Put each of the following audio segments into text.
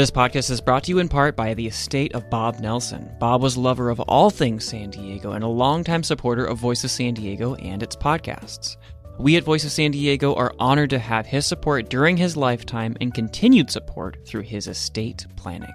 This podcast is brought to you in part by the estate of Bob Nelson. Bob was a lover of all things San Diego and a longtime supporter of Voice of San Diego and its podcasts. We at Voice of San Diego are honored to have his support during his lifetime and continued support through his estate planning.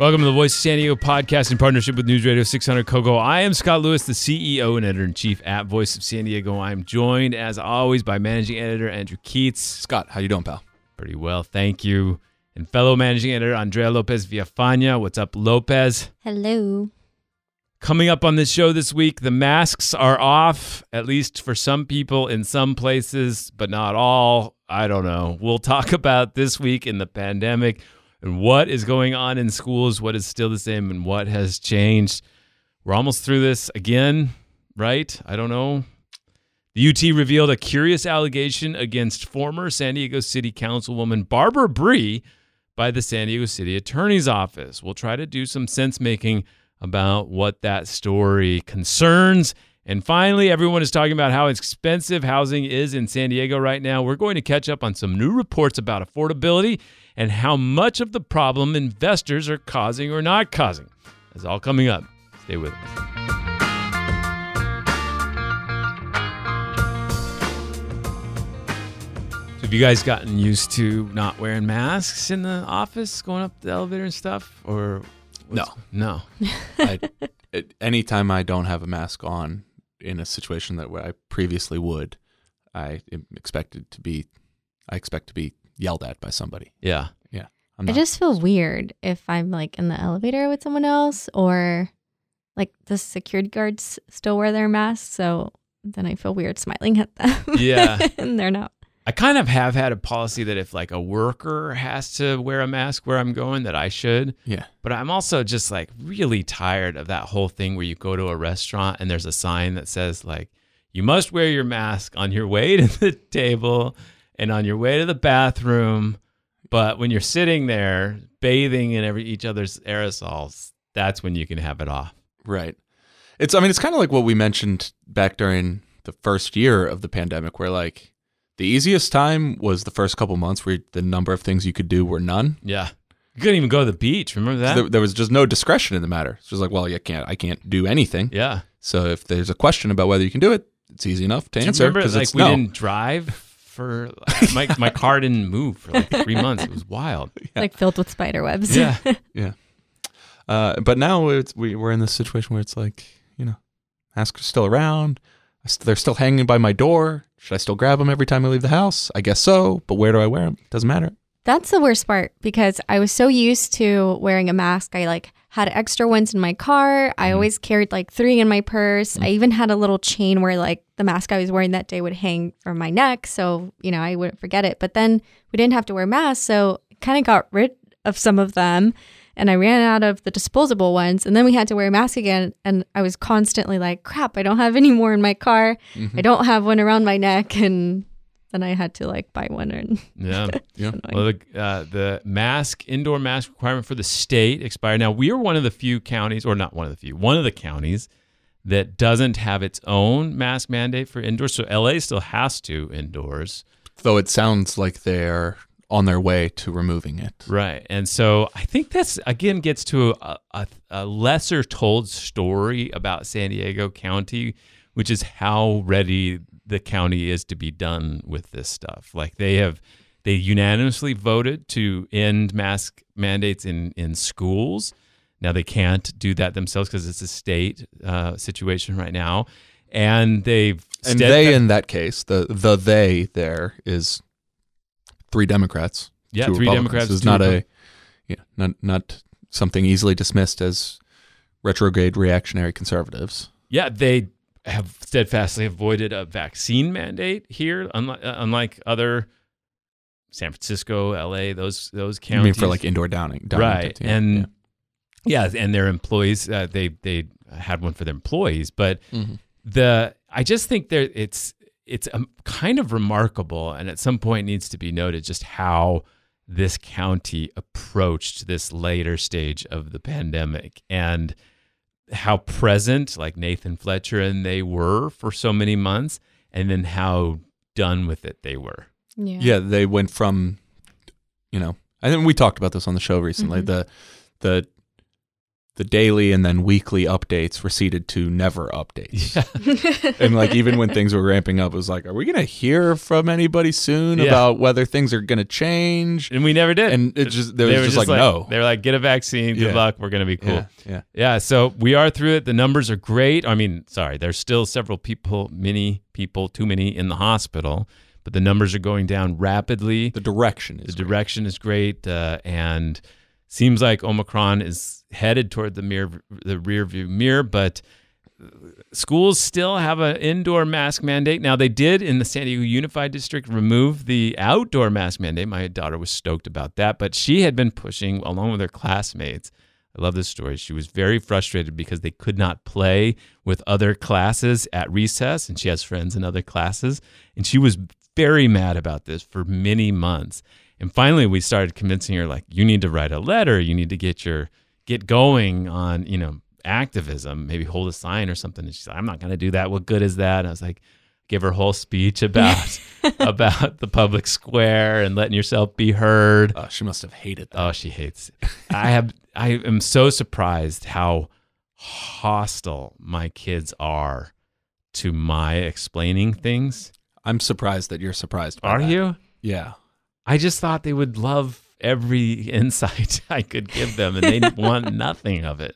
Welcome to the Voice of San Diego podcast in partnership with News Radio 600 KOGO. I am Scott Lewis, the CEO and editor in chief at Voice of San Diego. I'm joined, as always, by managing editor Andrew Keatts. Scott, how you doing, pal? Pretty well, thank you. And fellow managing editor Andrea Lopez Villafana. What's up, Lopez? Hello. Coming up on this show this week, the masks are off, at least for some people in some places, but not all. I don't know. We'll talk about this week in the pandemic and what is going on in schools, what is still the same, and what has changed. We're almost through this again, right? I don't know. The UT revealed a curious allegation against former San Diego City Councilwoman Barbara Bry by the San Diego City Attorney's Office. We'll try to do some sense making about what that story concerns. And finally, everyone is talking about how expensive housing is in San Diego right now. We're going to catch up on some new reports about affordability and how much of the problem investors are causing or not causing. That's all coming up. Stay with us. So have you guys gotten used to not wearing masks in the office, going up the elevator and stuff? Or no, no. I, anytime I don't have a mask on in a situation that where I previously would, I am expected to be, I expect to be yelled at by somebody. Yeah. Yeah. I'm I just feel weird if I'm like in the elevator with someone else or like the security guards still wear their masks. So then I feel weird smiling at them. Yeah. and they're not. I kind of have had a policy that if like a worker has to wear a mask where I'm going, that I should. Yeah. But I'm also just like really tired of that whole thing where you go to a restaurant and there's a sign that says like, you must wear your mask on your way to the table and on your way to the bathroom. But when you're sitting there bathing in every each other's aerosols, that's when you can have it off. Right. It's I mean it's kind of like what we mentioned back during the first year of the pandemic where like the easiest time was the first couple months where the number of things you could do were none. Yeah. You couldn't even go to the beach. Remember that? There, there, was just no discretion in the matter. It's just like, well, you can't. I can't do anything. Yeah. So if there's a question about whether you can do it, it's easy enough to answer. Remember, like it's we no. didn't drive for my my car didn't move for like three months. It was wild. Yeah. Like filled with spider webs. Yeah, yeah. Uh, but now it's we we're in this situation where it's like you know, masks are still around. They're still hanging by my door. Should I still grab them every time I leave the house? I guess so. But where do I wear them? Doesn't matter. That's the worst part because I was so used to wearing a mask. I like had extra ones in my car. I mm. always carried like three in my purse. Mm. I even had a little chain where like the mask I was wearing that day would hang from my neck. So, you know, I wouldn't forget it. But then we didn't have to wear masks. So kind of got rid of some of them and I ran out of the disposable ones. And then we had to wear a mask again. And I was constantly like, crap, I don't have any more in my car. Mm-hmm. I don't have one around my neck. And then I had to like buy one. And Yeah. Yeah. Well, the, uh, the mask, indoor mask requirement for the state expired. Now, we are one of the few counties, or not one of the few, one of the counties that doesn't have its own mask mandate for indoors. So LA still has to indoors. Though it sounds like they're on their way to removing it. Right. And so I think that's, again, gets to a, a, a lesser told story about San Diego County, which is how ready the county is to be done with this stuff. Like they have, they unanimously voted to end mask mandates in, in schools. Now they can't do that themselves because it's a state uh, situation right now. And they've And they, in that case, the the they there is three Democrats. yeah, three Democrats, two not a, yeah, not not something easily dismissed as retrograde reactionary conservatives. Yeah, they have steadfastly avoided a vaccine mandate here, unlike, uh, unlike other San Francisco, LA, those those I counties. mean, for like indoor downing, downing right, yeah, and yeah. and their employees, uh, they they had one for their employees, but yeah. Mhm. the I just think there it's it's um, kind of remarkable, and at some point needs to be noted just how this county approached this later stage of the pandemic and how present like Nathan Fletcher and they were for so many months, and then how done with it they were. yeah. yeah, they went from, you know, I think we talked about this on the show recently. Mhm. The the the daily and then weekly updates receded to never updates. and like even when things were ramping up, it was like, are we gonna hear from anybody soon Yeah. about whether things are gonna change? And we never did. And it just there They was were just, like, no. They were like, get a vaccine. Good Yeah. luck. We're gonna be cool. Yeah, yeah. Yeah, so we are through it. The numbers are great. I mean, sorry, there's still several people, many people, too many in the hospital, but the numbers are going down rapidly. The direction The great. direction is great, uh, and seems like Omicron is headed toward the mirror, the rear view mirror. But schools still have an indoor mask mandate. Now they did in the San Diego Unified District remove the outdoor mask mandate. My daughter was stoked about that, but she had been pushing along with her classmates. I love this story. She was very frustrated because they could not play with other classes at recess, and she has friends in other classes. And she was very mad about this for many months. And finally, we started convincing her, like, you need to write a letter. You need to get your get going on, you know, activism. Maybe hold a sign or something. And she's like, I'm not going to do that. What good is that? And I was like, give her a whole speech about about the public square and letting yourself be heard. Oh, she must have hated that. Oh, she hates. It. I have. I am so surprised how hostile my kids are to my explaining things. I'm surprised that you're surprised. By Are that. you? Yeah. I just thought they would love every insight I could give them, and they want nothing of it.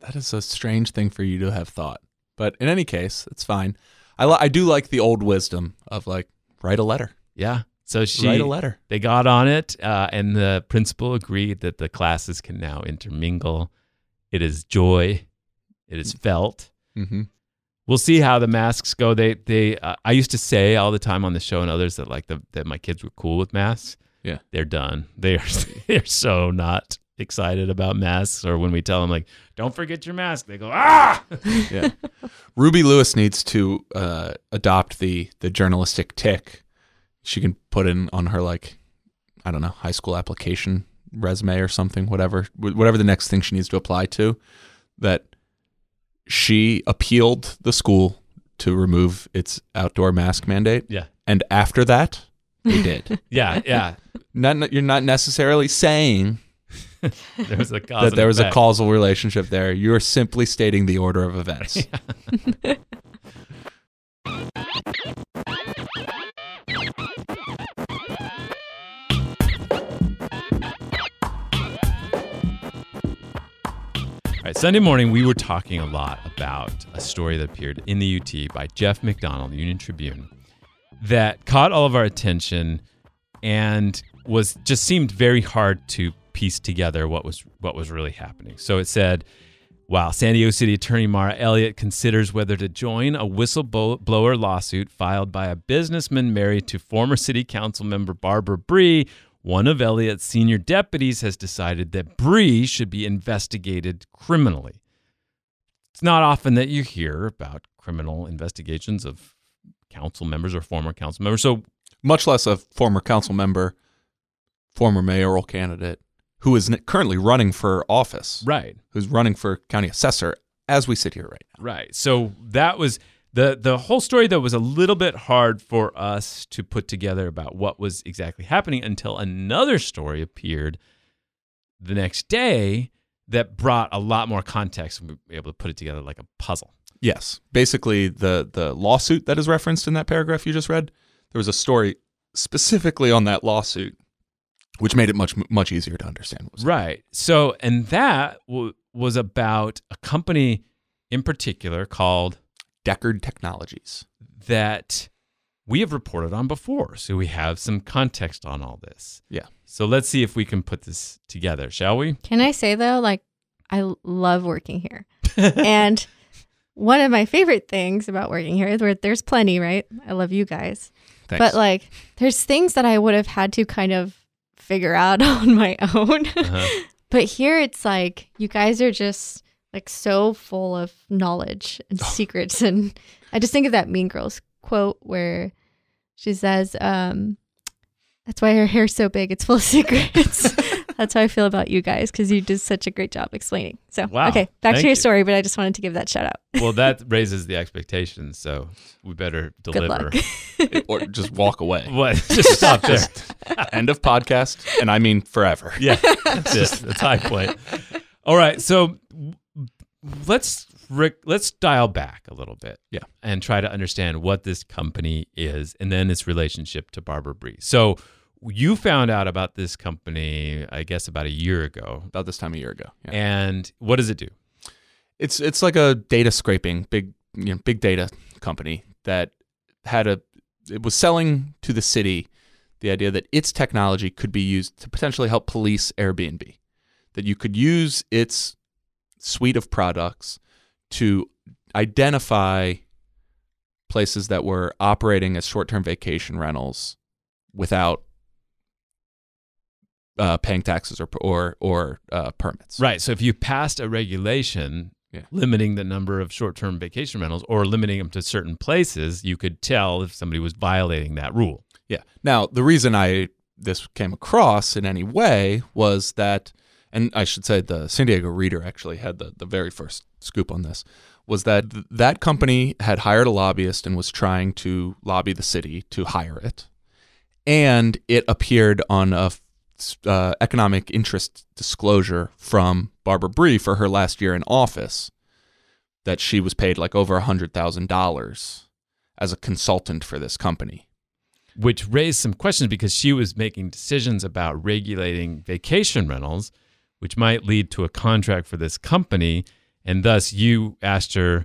That is a strange thing for you to have thought. But in any case, it's fine. I li- I do like the old wisdom of like write a letter. Yeah. So she write a letter. they got on it, uh, and the principal agreed that the classes can now intermingle. It is joy. It is felt. Mm-hmm. We'll see how the masks go. They they uh, I used to say all the time on the show and others that like the that my kids were cool with masks. Yeah. they're done. They are they're so not excited about masks. Or when we tell them like, don't forget your mask, they go ah. Yeah. Ruby Lewis needs to uh, adopt the the journalistic tick. She can put in on her like I don't know high school application resume or something, whatever whatever the next thing she needs to apply to. That she appealed the school to remove its outdoor mask mandate, yeah, and after that, they did. yeah, yeah. not you're not necessarily saying There was a that there was a causal relationship there. You're simply stating the order of events. right, Sunday morning, we were talking a lot about a story that appeared in the UT by Jeff McDonald, the Union Tribune, that caught all of our attention and was just seemed very hard to piece together what was what was really happening. So it said, while San Diego City Attorney Mara Elliott considers whether to join a whistleblower lawsuit filed by a businessman married to former City Council member Barbara Bry, one of Elliott's senior deputies has decided that Bry should be investigated criminally. It's not often that you hear about criminal investigations of council members or former council members. So much less a former council member, former mayoral candidate who is currently running for office, Right. who's running for county assessor as we sit here right now. Right. So that was the the whole story though was a little bit hard for us to put together about what was exactly happening until another story appeared the next day that brought a lot more context and we were able to put it together like a puzzle. Yes. Basically, the the lawsuit that is referenced in that paragraph you just read, there was a story specifically on that lawsuit, which made it much much easier to understand. What was Right. So, and that w- was about a company in particular called Deckard Technologies. that we have reported on before. So we have some context on all this. Yeah. So let's see if we can put this together, shall we? Can I say though, like I love working here, and one of my favorite things about working here is where there's plenty, right? I love you guys, Thanks. but like there's things that I would have had to kind of figure out on my own. Uh-huh. But here it's like you guys are just like so full of knowledge and secrets. And I just think of that Mean Girls quote where she says, um, That's why her hair's so big. It's full of secrets. That's how I feel about you guys because you did such a great job explaining. So, Wow. okay, back Thank to your you. story, but I just wanted to give that shout out. well, that raises the expectations. So we better Good deliver. luck. or just walk away. What? Just stop there. End of podcast, and I mean forever. Yeah, that's it. That's high point. All right, so w- let's Rick, let's dial back a little bit, Yeah. and try to understand what this company is, and then its relationship to Barbara Bry. So you found out about this company, I guess, about a year ago, About this time a year ago. Yeah. and what does it do? It's it's like a data scraping big you know big data company that had a it was selling to the city the idea that its technology could be used to potentially help police Airbnb. That you could use its suite of products to identify places that were operating as short-term vacation rentals without uh, paying taxes or or or uh, permits. Right. So if you passed a regulation Yeah. limiting the number of short-term vacation rentals or limiting them to certain places, you could tell if somebody was violating that rule. Yeah. Now, the reason I this came across in any way was that, and I should say the San Diego Reader actually had the, the very first scoop on this, was that th- that company had hired a lobbyist and was trying to lobby the city to hire it. And it appeared on a uh, economic interest disclosure from Barbara Bry for her last year in office that she was paid like over a $100,000 as a consultant for this company. which raised some questions because she was making decisions about regulating vacation rentals, which might lead to a contract for this company. And thus, you asked her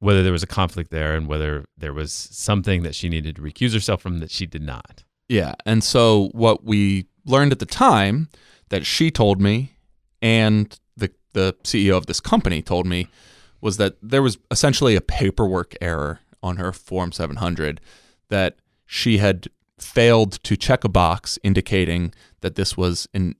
whether there was a conflict there and whether there was something that she needed to recuse herself from that she did not. Yeah. And so what we learned at the time that she told me and the the CEO of this company told me was that there was essentially a paperwork error on her form 700 that she had failed to check a box indicating that this was an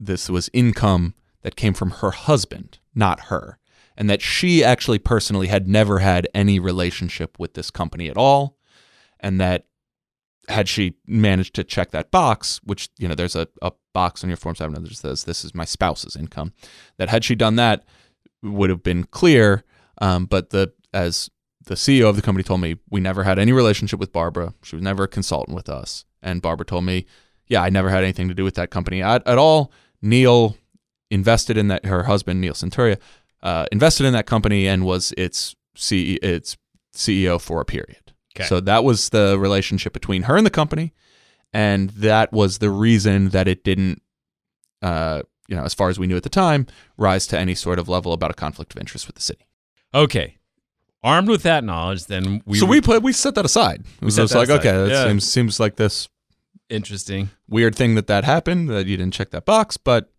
this was income that came from her husband, not her, and that she actually personally had never had any relationship with this company at all, and that had she managed to check that box, which you know there's a, a box on your form seven that says this is my spouse's income, that had she done that would have been clear. Um, but the as the CEO of the company told me, we never had any relationship with Barbara. She was never a consultant with us. And Barbara told me, yeah, I never had anything to do with that company at, at all. Neil invested in that. Her husband, Neil Senturia, uh, invested in that company and was its CE, its CEO for a period. Okay. So that was the relationship between her and the company, and that was the reason that it didn't, uh, you know, as far as we knew at the time, rise to any sort of level about a conflict of interest with the city. Okay. Armed with that knowledge, then we so we put we set that aside. It was set like aside. okay, that Yeah. seems seems like this interesting. weird thing that that happened that you didn't check that box, but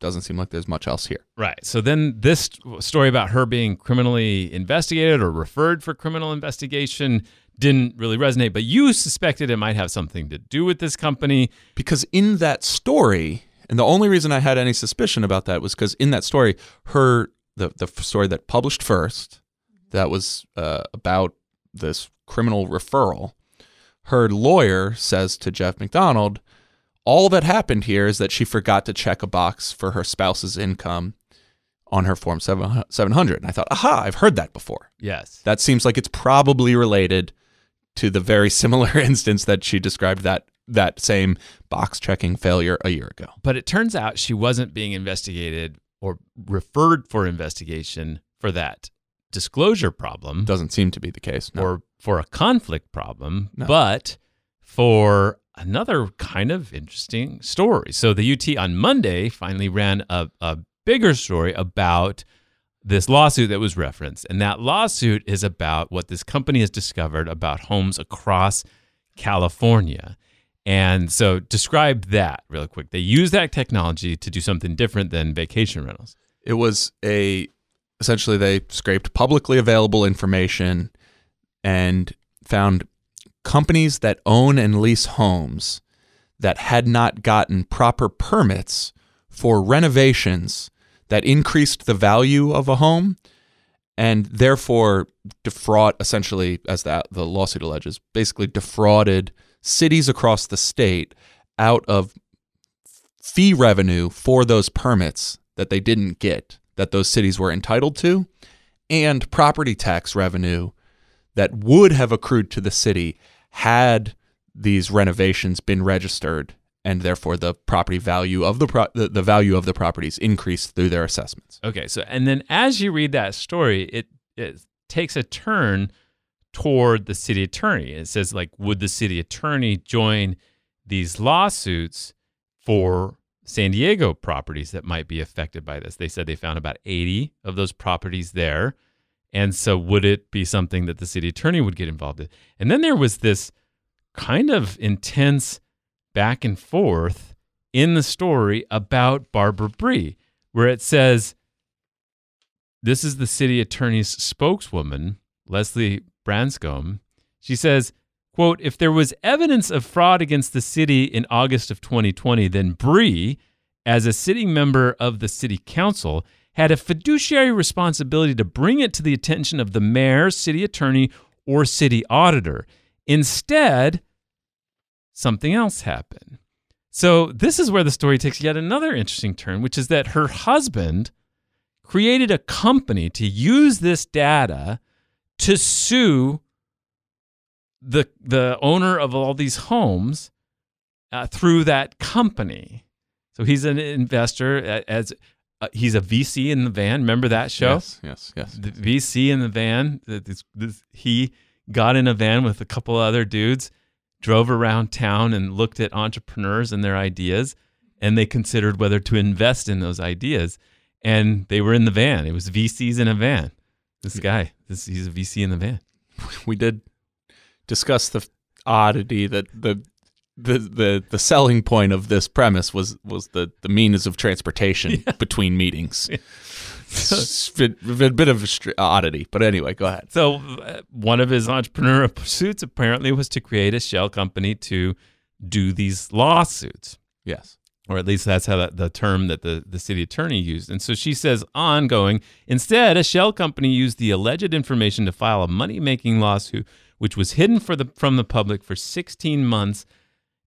doesn't seem like there's much else here. Right. So then this story about her being criminally investigated or referred for criminal investigation didn't really resonate, but you suspected it might have something to do with this company. because in that story and the only reason i had any suspicion about that was because in that story her the, the story that published first that was uh, about this criminal referral her lawyer says to Jeff McDonald, all that happened here is that she forgot to check a box for her spouse's income on her form 7 700. And I thought, aha, I've heard that before. Yes. That seems like it's probably related to the very similar instance that she described that that same box checking failure a year ago. But it turns out she wasn't being investigated or referred for investigation for that disclosure problem Doesn't seem to be the case. No. or for a conflict problem, No. but for another kind of interesting story. So the UT on Monday finally ran a, a bigger story about this lawsuit that was referenced. And that lawsuit is about what this company has discovered about homes across California. And so describe that real quick. They use that technology to do something different than vacation rentals. it was a essentially they scraped publicly available information and found companies that own and lease homes that had not gotten proper permits for renovations that increased the value of a home and therefore defraud essentially as that the lawsuit alleges basically defrauded cities across the state out of fee revenue for those permits that they didn't get that those cities were entitled to and property tax revenue that would have accrued to the city had these renovations been registered and therefore the property value of the, pro- the the value of the properties increased through their assessments. Okay, so and then as you read that story, it it takes a turn toward the city attorney. It says like, would the city attorney join these lawsuits for San Diego properties that might be affected by this? They said they found about 80 of those properties there. And so would it be something that the city attorney would get involved in? And then there was this kind of intense back and forth in the story about Barbara Bry, where it says, this is the city attorney's spokeswoman, Leslie Branscomb. She says, quote, if there was evidence of fraud against the city in August of 2020, then Bry, as a sitting member of the city council, had a fiduciary responsibility to bring it to the attention of the mayor, city attorney, or city auditor. Instead, something else happened. So, this is where the story takes yet another interesting turn, which is that her husband created a company to use this data to sue the the owner of all these homes uh, through that company. So he's an investor as uh, he's a VC in the van. Remember that show? Yes, yes, yes. the VC in the van. This, this, he got in a van with a couple other dudes, drove around town and looked at entrepreneurs and their ideas, and they considered whether to invest in those ideas. And they were in the van. It was VCs in a van. This guy, this he's a VC in the van. we did discuss the oddity that the the the the selling point of this premise was was the the means of transportation between meetings. Been- been a bit of a oddity, but anyway, go ahead. So uh, one of his entrepreneurial pursuits apparently was to create a shell company to do these lawsuits. Yes. or at least that's how that, the term that the, the city attorney used. And so she says, ongoing, instead, a shell company used the alleged information to file a money making lawsuit, which was hidden for the, from the public for 16 months.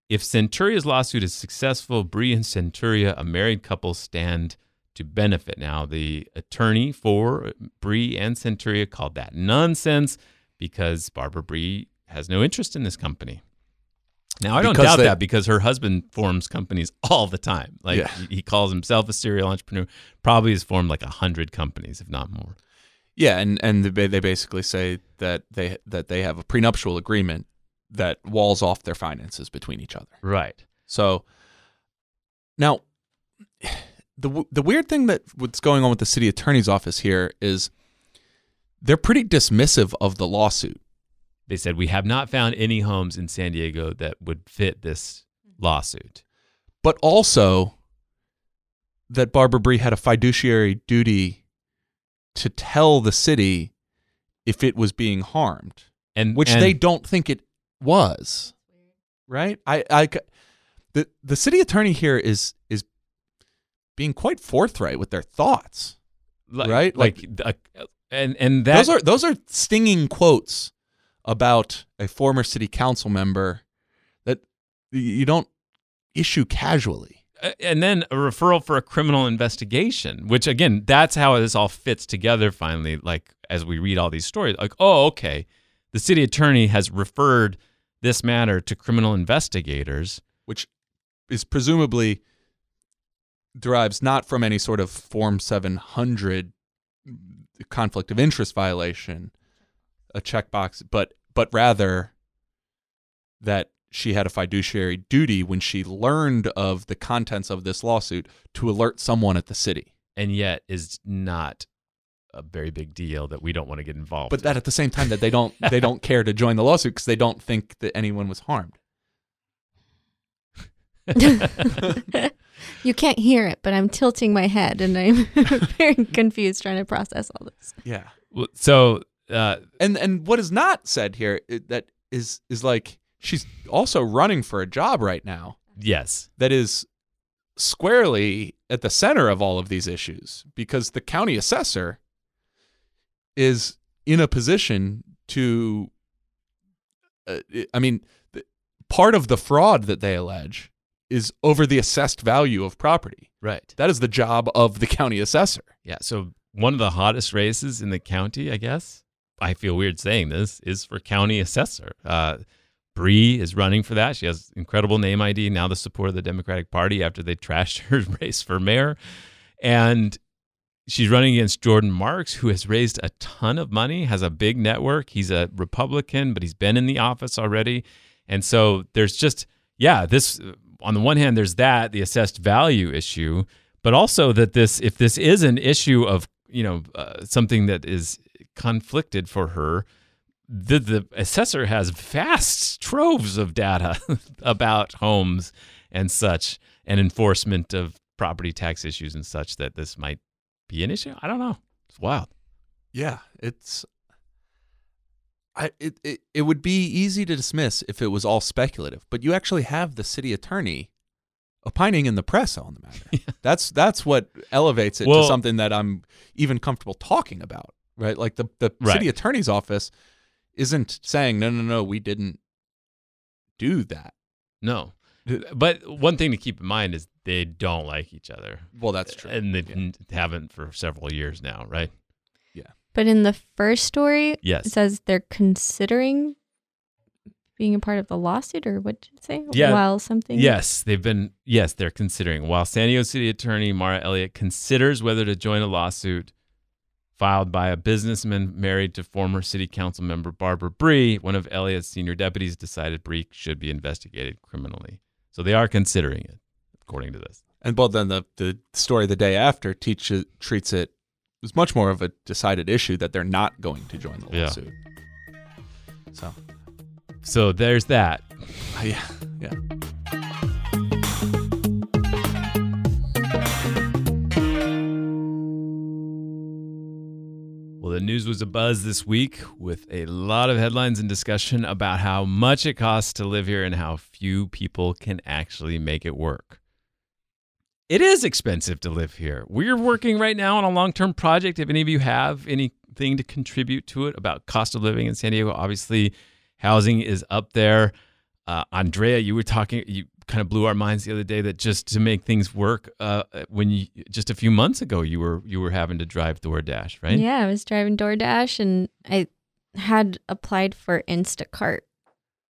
If Senturia's lawsuit is successful, Bry and Senturia, a married couple, stand to benefit. Now, the attorney for Bry and Senturia called that nonsense because Barbara Bry has no interest in this company. Now I don't Because doubt they- that because her husband forms companies all the time. Like Yeah. he- he calls himself a serial entrepreneur. Probably has formed like a hundred companies, if not more. Yeah, and and they they basically say that they that they have a prenuptial agreement that walls off their finances between each other. Right. So now the the weird thing that what's going on with the city attorney's office here is they're pretty dismissive of the lawsuit. They said we have not found any homes in San Diego that would fit this lawsuit. but also that Barbara Bry had a fiduciary duty to tell the city if it was being harmed, And which and they don't think it was. Right? I, I, the the city attorney here is is being quite forthright with their thoughts. like, right? Like, uh, and and that those are those are stinging quotes about a former city council member that you don't issue casually. Uh, and then a referral for a criminal investigation, which again, that's how this all fits together finally. Like, as we read all these stories, like, oh, okay, the city attorney has referred this matter to criminal investigators. which is presumably derives not from any sort of Form 700 conflict of interest violation, a checkbox, but but rather that she had a fiduciary duty when she learned of the contents of this lawsuit to alert someone at the city. and yet is not a very big deal that we don't want to get involved. But that at the same time that they don't they don't care to join the lawsuit because they don't think that anyone was harmed. you can't hear it, but I'm tilting my head and I'm very confused trying to process all this. Yeah. So uh, and and what is not said here that is is like she's also running for a job right now yes, that is squarely at the center of all of these issues because the county assessor is in a position to uh, i mean part of the fraud that they allege is over the assessed value of property right. that is the job of the county assessor Yeah. So one of the hottest races in the county, I guess. I feel weird saying this is for county assessor. Uh, Bry is running for that. She has incredible name ID. Now the support of the Democratic Party after they trashed her race for mayor, and she's running against Jordan Marks, who has raised a ton of money, has a big network. He's a Republican, but he's been in the office already, and so there's just yeah, this on the one hand, there's that the assessed value issue, but also that this if this is an issue of you know uh, something that is conflicted for her the the assessor has vast troves of data about homes and such and enforcement of property tax issues and such that this might be an issue i don't know it's wild Yeah, it's I it, it it would be easy to dismiss if it was all speculative, but you actually have the city attorney opining in the press on the matter. That's that's what elevates it Well- to something that I'm even comfortable talking about, right? Like the the Right. city attorney's office isn't saying no no no we didn't do that. no but one thing to keep in mind is they don't like each other Well, that's true. and they Yeah. haven't for several years now right Yeah. But in the first story, yes. it says they're considering being a part of the lawsuit, or what did it say? Yeah. While something. Yes, they've been. Yes, they're considering. While San Diego City Attorney Mara Elliott considers whether to join a lawsuit filed by a businessman married to former City Council member Barbara Bry, one of Elliott's senior deputies decided Bry should be investigated criminally. So they are considering it, according to this. And well, then the the story the day after teaches treats it as much more of a decided issue that they're not going to join the Yeah. lawsuit. So So there's that. yeah, yeah. Well, the news was a buzz this week with a lot of headlines and discussion about how much it costs to live here and how few people can actually make it work. It is expensive to live here. We're working right now on a long term project. If any of you have anything to contribute to it about cost of living in San Diego, obviously housing is up there. Uh, Andrea, you were talking, you kind of blew our minds the other day that just to make things work, uh, when you just a few months ago you were you were having to drive DoorDash, right? Yeah, I was driving DoorDash and I had applied for Instacart.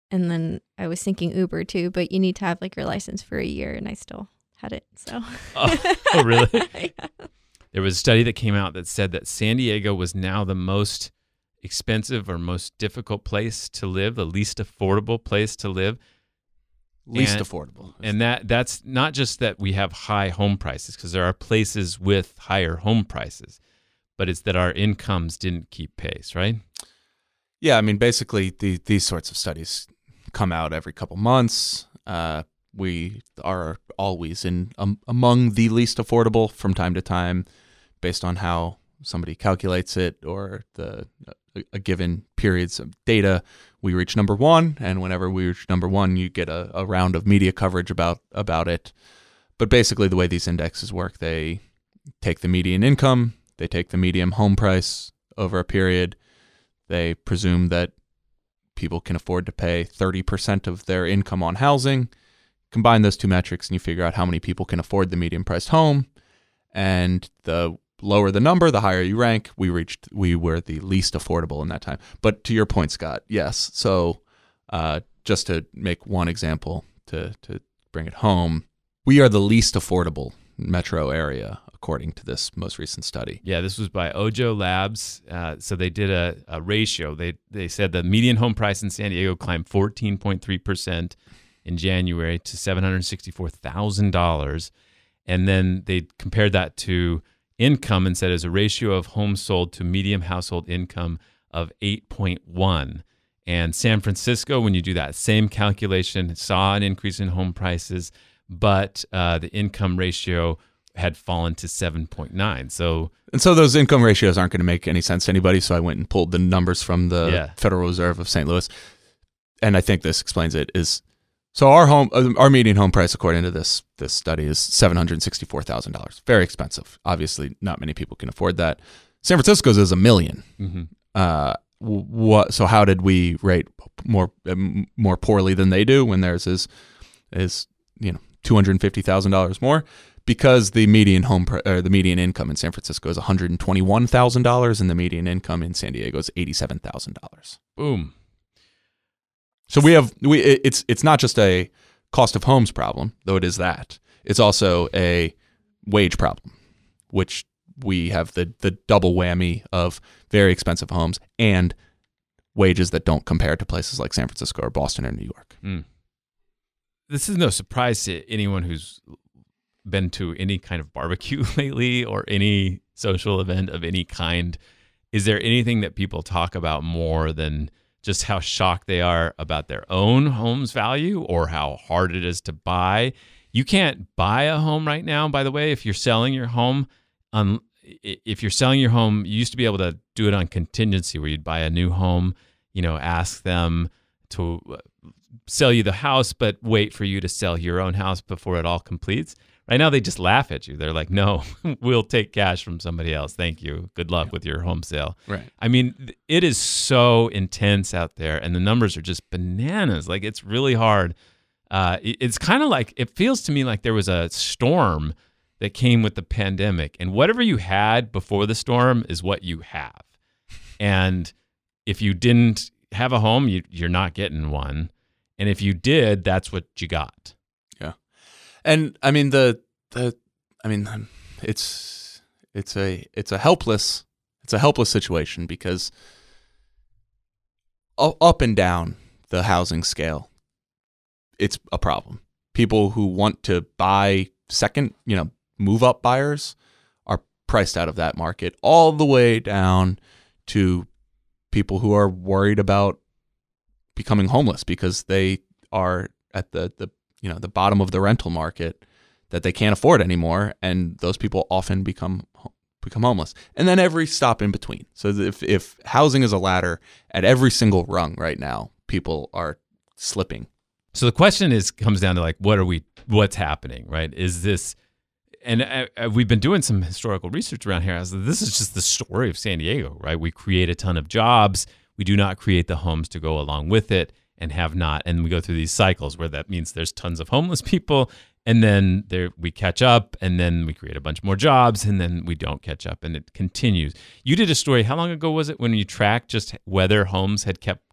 And then I was thinking Uber too, but you need to have like your license for a year and I still had it. So Oh, oh, really? Yeah. There was a study that came out that said that San Diego was now the most expensive or most difficult place to live, the least affordable place to live. Least And- affordable. And that that's not just that we have high home prices because there are places with higher home prices, but it's that our incomes didn't keep pace, right? Yeah, I mean, basically, the, these sorts of studies come out every couple months. Uh, we are always in um, among the least affordable from time to time, based on how somebody calculates it or the a, a given periods of data. We reach number one, and whenever we reach number one, you get a, a round of media coverage about about it. But basically, the way these indexes work, they take the median income, they take the median home price over a period, they presume that people can afford to pay 30% of their income on housing. Combine those two metrics and you figure out how many people can afford the median priced home. And the lower the number, the higher you rank. We reached, we were the least affordable in that time. But to your point, Scott, yes. So uh, just to make one example to, to bring it home, we are the least affordable metro area according to this most recent study. Yeah, this was by Ojo Labs. Uh, so they did a, a ratio. They they said the median home price in San Diego climbed 14.3 percent in January to seven hundred sixty-four thousand dollars, and then they compared that to income and said as a ratio of homes sold to medium household income of 8.1. And San Francisco, when you do that same calculation, saw an increase in home prices, but uh, the income ratio had fallen to 7.9. So And so those income ratios aren't going to make any sense to anybody. So I went and pulled the numbers from the Yeah. Federal Reserve of St. Louis, and I think this explains it. Is so our home, uh, our median home price, according to this this study, is seven hundred sixty four thousand dollars. Very expensive. Obviously, not many people can afford that. San Francisco's is a 1000000 mhm. Uh, what? So how did we rate more more poorly than they do when theirs is is you know two hundred fifty thousand dollars more? Because the median home or the median income in San Francisco is one hundred twenty one thousand dollars, and the median income in San Diego is eighty seven thousand dollars. boom. So we have we it's it's not just a cost of homes problem, though it is that. It's also a wage problem, which we have the the double whammy of very expensive homes and wages that don't compare to places like San Francisco or Boston or New York. Mm. This is no surprise to anyone who's been to any kind of barbecue lately or any social event of any kind. Is there anything that people talk about more than just how shocked they are about their own home's value or how hard it is to buy? You can't buy a home right now, by the way, if you're selling your home. Um, if you're selling your home, you used to be able to do it on contingency where you'd buy a new home, you know, ask them to uh, sell you the house, but wait for you to sell your own house before it all completes. Right now, they just laugh at you. They're like, no, we'll take cash from somebody else. Thank you. Good luck with your home sale. Right. I mean, it is so intense out there, and the numbers are just bananas. Like, it's really hard. Uh, it's kind of like, it feels to me like there was a storm that came with the pandemic, and whatever you had before the storm is what you have. And if you didn't have a home, you, you're not getting one. And if you did, that's what you got. And I mean the the I mean it's it's a it's a helpless it's a helpless situation because up and down the housing scale it's a problem. People who want to buy second, you know, move up buyers are priced out of that market all the way down to people who are worried about becoming homeless because they are at the the you know the bottom of the rental market that they can't afford anymore and those people often become become homeless and then every stop in between so if if housing is a ladder at every single rung right now people are slipping So the question is comes down to like what are we what's happening, right? Is this and uh, uh, we've been doing some historical research around here. As this is just the story of San Diego, right? We create a ton of jobs. We do not create the homes to go along with it, and have not. And we go through these cycles where that means there's tons of homeless people, and then there we catch up, and then we create a bunch more jobs, and then we don't catch up, and it continues. You did a story. How long ago was it when you tracked just whether homes had kept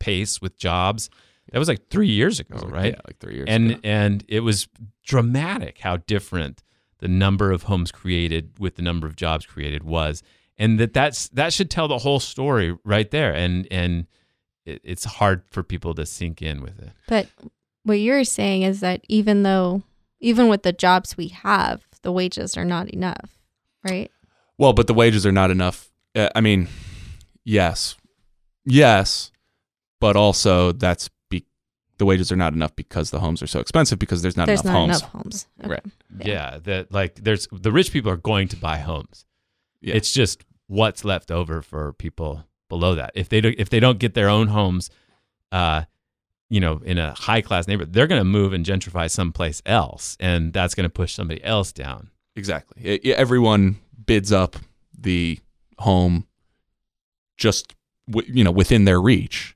pace with jobs? That was like three years ago, right? yeah like three years and ago. And and it was dramatic how different the number of homes created with the number of jobs created was, and that that's that should tell the whole story right there. And and it, it's hard for people to sink in with it. But what you're saying is that even though, even with the jobs we have, the wages are not enough, right? Well, but the wages are not enough. Uh, I mean, yes, yes, but also that's be the wages are not enough because the homes are so expensive because there's not There's enough not homes. enough homes. Right. Yeah. Yeah. that like there's the rich people are going to buy homes. Yeah. It's just what's left over for people below that. If they do, if they don't get their own homes, uh, you know, in a high class neighborhood, they're going to move and gentrify someplace else, and that's going to push somebody else down. Exactly. It- everyone bids up the home just w- you know within their reach,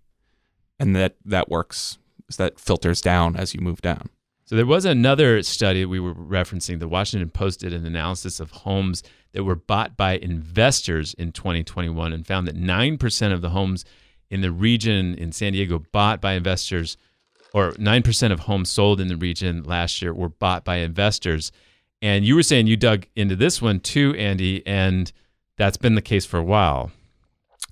and that that works. That filters down as you move down. So there was another study we were referencing. The Washington Post did an analysis of homes that were bought by investors in 2021 and found that 9% of the homes in the region in San Diego bought by investors or 9% of homes sold in the region last year were bought by investors. And you were saying you dug into this one too, Andy, and that's been the case for a while.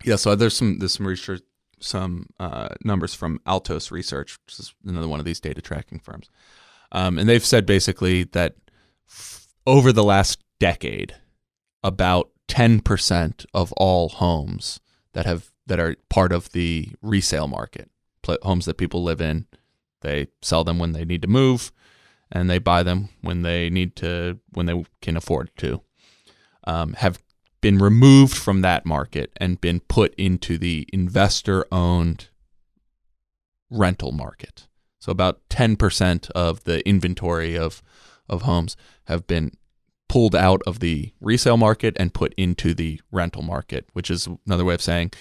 Yeah, so there's some there's some research, some uh, numbers from Altos Research, which is another one of these data tracking firms, um, and they've said basically that f- over the last decade, about 10% of all homes that have that are part of the resale market, pl- homes that people live in, they sell them when they need to move, and they buy them when they need to when they can afford to. Um, have been removed from that market and been put into the investor owned rental market. So about 10% of the inventory of of homes have been pulled out of the resale market and put into the rental market, which is another way of saying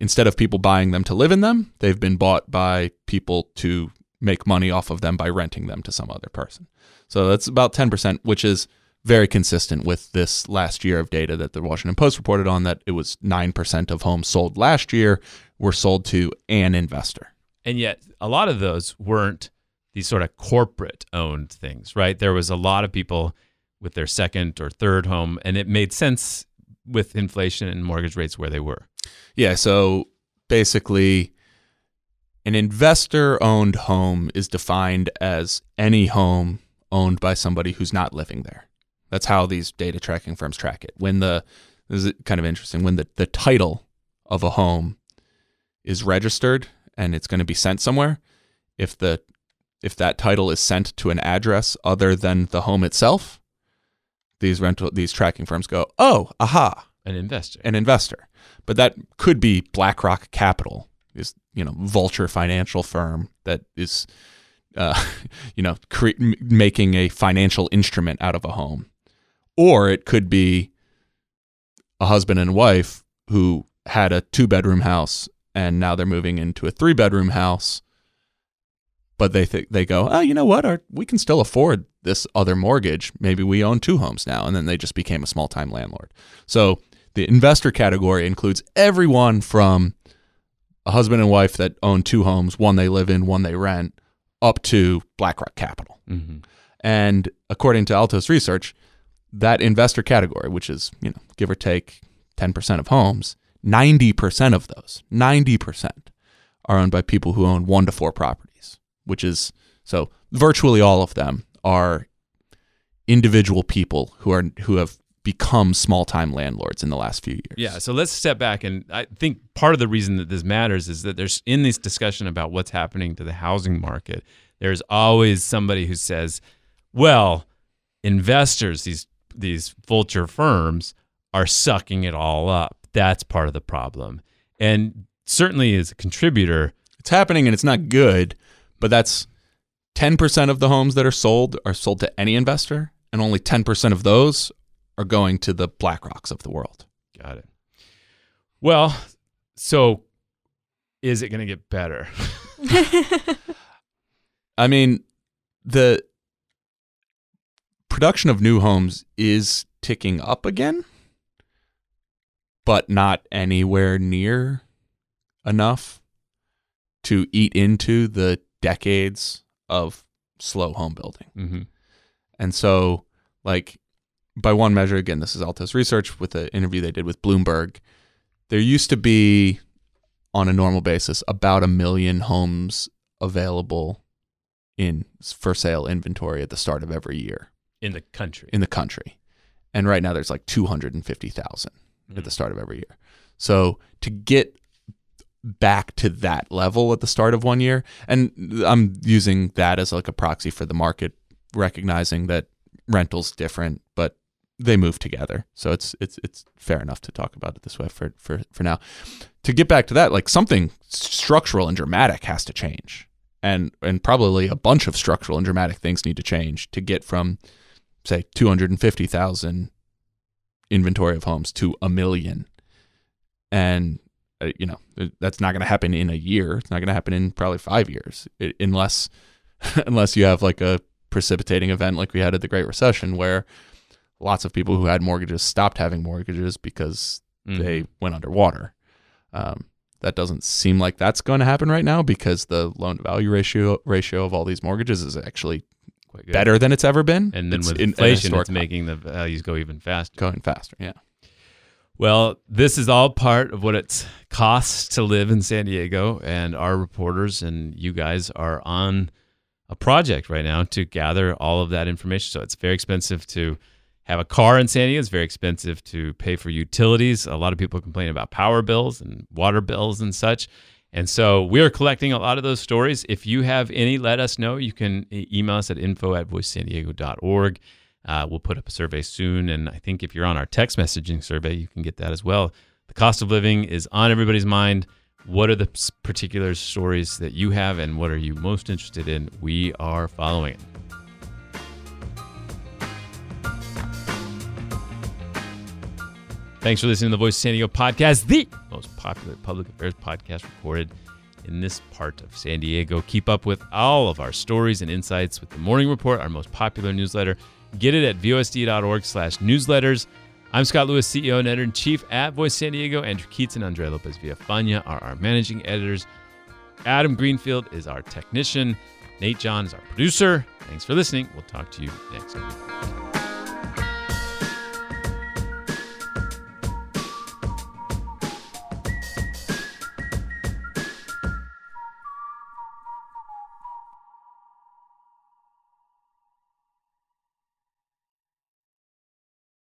instead of people buying them to live in them, they've been bought by people to make money off of them by renting them to some other person. So that's about 10%, which is very consistent with this last year of data that the Washington Post reported on that it was 9% of homes sold last year were sold to an investor. And yet, a lot of those weren't these sort of corporate owned things, right? There was a lot of people with their second or third home, and it made sense with inflation and mortgage rates where they were. Yeah, so basically, an investor owned home is defined as any home owned by somebody who's not living there. That's how these data tracking firms track it. When the this is kind of interesting when the, the title of a home is registered and it's going to be sent somewhere, if the if that title is sent to an address other than the home itself, these rental these tracking firms go, "Oh, aha, An investor. an investor." But that could be BlackRock Capital, is you know vulture financial firm that is, uh, you know, cre- making a financial instrument out of a home, or it could be a husband and wife who had a two bedroom house and now they're moving into a three bedroom house. But they think they go, oh, you know what? Our, we can still afford this other mortgage. Maybe we own two homes now, and then they just became a small time landlord. So the investor category includes everyone from a husband and wife that own two homes, one they live in, one they rent, up to BlackRock Capital. hmm And according to Altos Research, that investor category, which is, you know, give or take 10% of homes, 90% of those, 90% are owned by people who own one to four properties, which is so virtually all of them are individual people who are who have become small-time landlords in the last few years. Yeah, so let's step back and I think part of the reason that this matters is that there's in this discussion about what's happening to the housing market, there's always somebody who says, "Well, investors, these these vulture firms are sucking it all up. That's part of the problem." And certainly as a contributor, It's happening and it's not good, but that's 10% of the homes that are sold are sold to any investor, and only 10% of those are going to the BlackRocks of the world. got it. Well, so is it going to get better? I mean, the production of new homes is ticking up again, but not anywhere near enough to eat into the decades of slow home building. mm-hmm. And so, like, by one measure, again, this is Altos Research with an interview they did with Bloomberg. There used to be, on a normal basis, about a million homes available in for sale inventory at the start of every year In the country. in the country. And right now, there's like 250,000 at Mm. the start of every year. So to get back to that level at the start of one year, and I'm using that as like a proxy for the market, recognizing that rentals different, but they move together. So it's it's it's fair enough to talk about it this way for for for now. To get back to that, like something structural and dramatic has to change. And and probably a bunch of structural and dramatic things need to change to get from say 250,000 inventory of homes to a million. And uh, you know, that's not going to happen in a year. It's not going to happen in probably five years, it, unless unless you have like a precipitating event like we had at the Great Recession, where lots of people who had mortgages stopped having mortgages because Mhm. they went underwater. Um, that doesn't seem like that's going to happen right now because the loan to value ratio ratio of all these mortgages is actually Quite good. better than it's ever been. And then It's with inflation, it's making the values go even faster. going faster. Yeah. Well, this is all part of what it costs to live in San Diego, and our reporters and you guys are on a project right now to gather all of that information. So it's very expensive to have a car in San Diego. It's very expensive to pay for utilities. A lot of people complain about power bills and water bills and such. And so we're collecting a lot of those stories. If you have any, let us know. You can email us at info at voicesandiego.org. Uh, we'll put up a survey soon. And I think if you're on our text messaging survey, you can get that as well. The cost of living is on everybody's mind. What are the particular stories that you have and what are you most interested in? We are following it. Thanks for listening to the Voice of San Diego podcast, the most popular public affairs podcast recorded in this part of San Diego. Keep up with all of our stories and insights with the Morning Report, our most popular newsletter. Get it at vosd.org slash newsletters. I'm Scott Lewis, CEO and editor-in-chief at Voice San Diego. Andrew Keatts and Andre Lopez Villafana are our managing editors. Adam Greenfield is our technician. Nate John is our producer. Thanks for listening. We'll talk to you next week.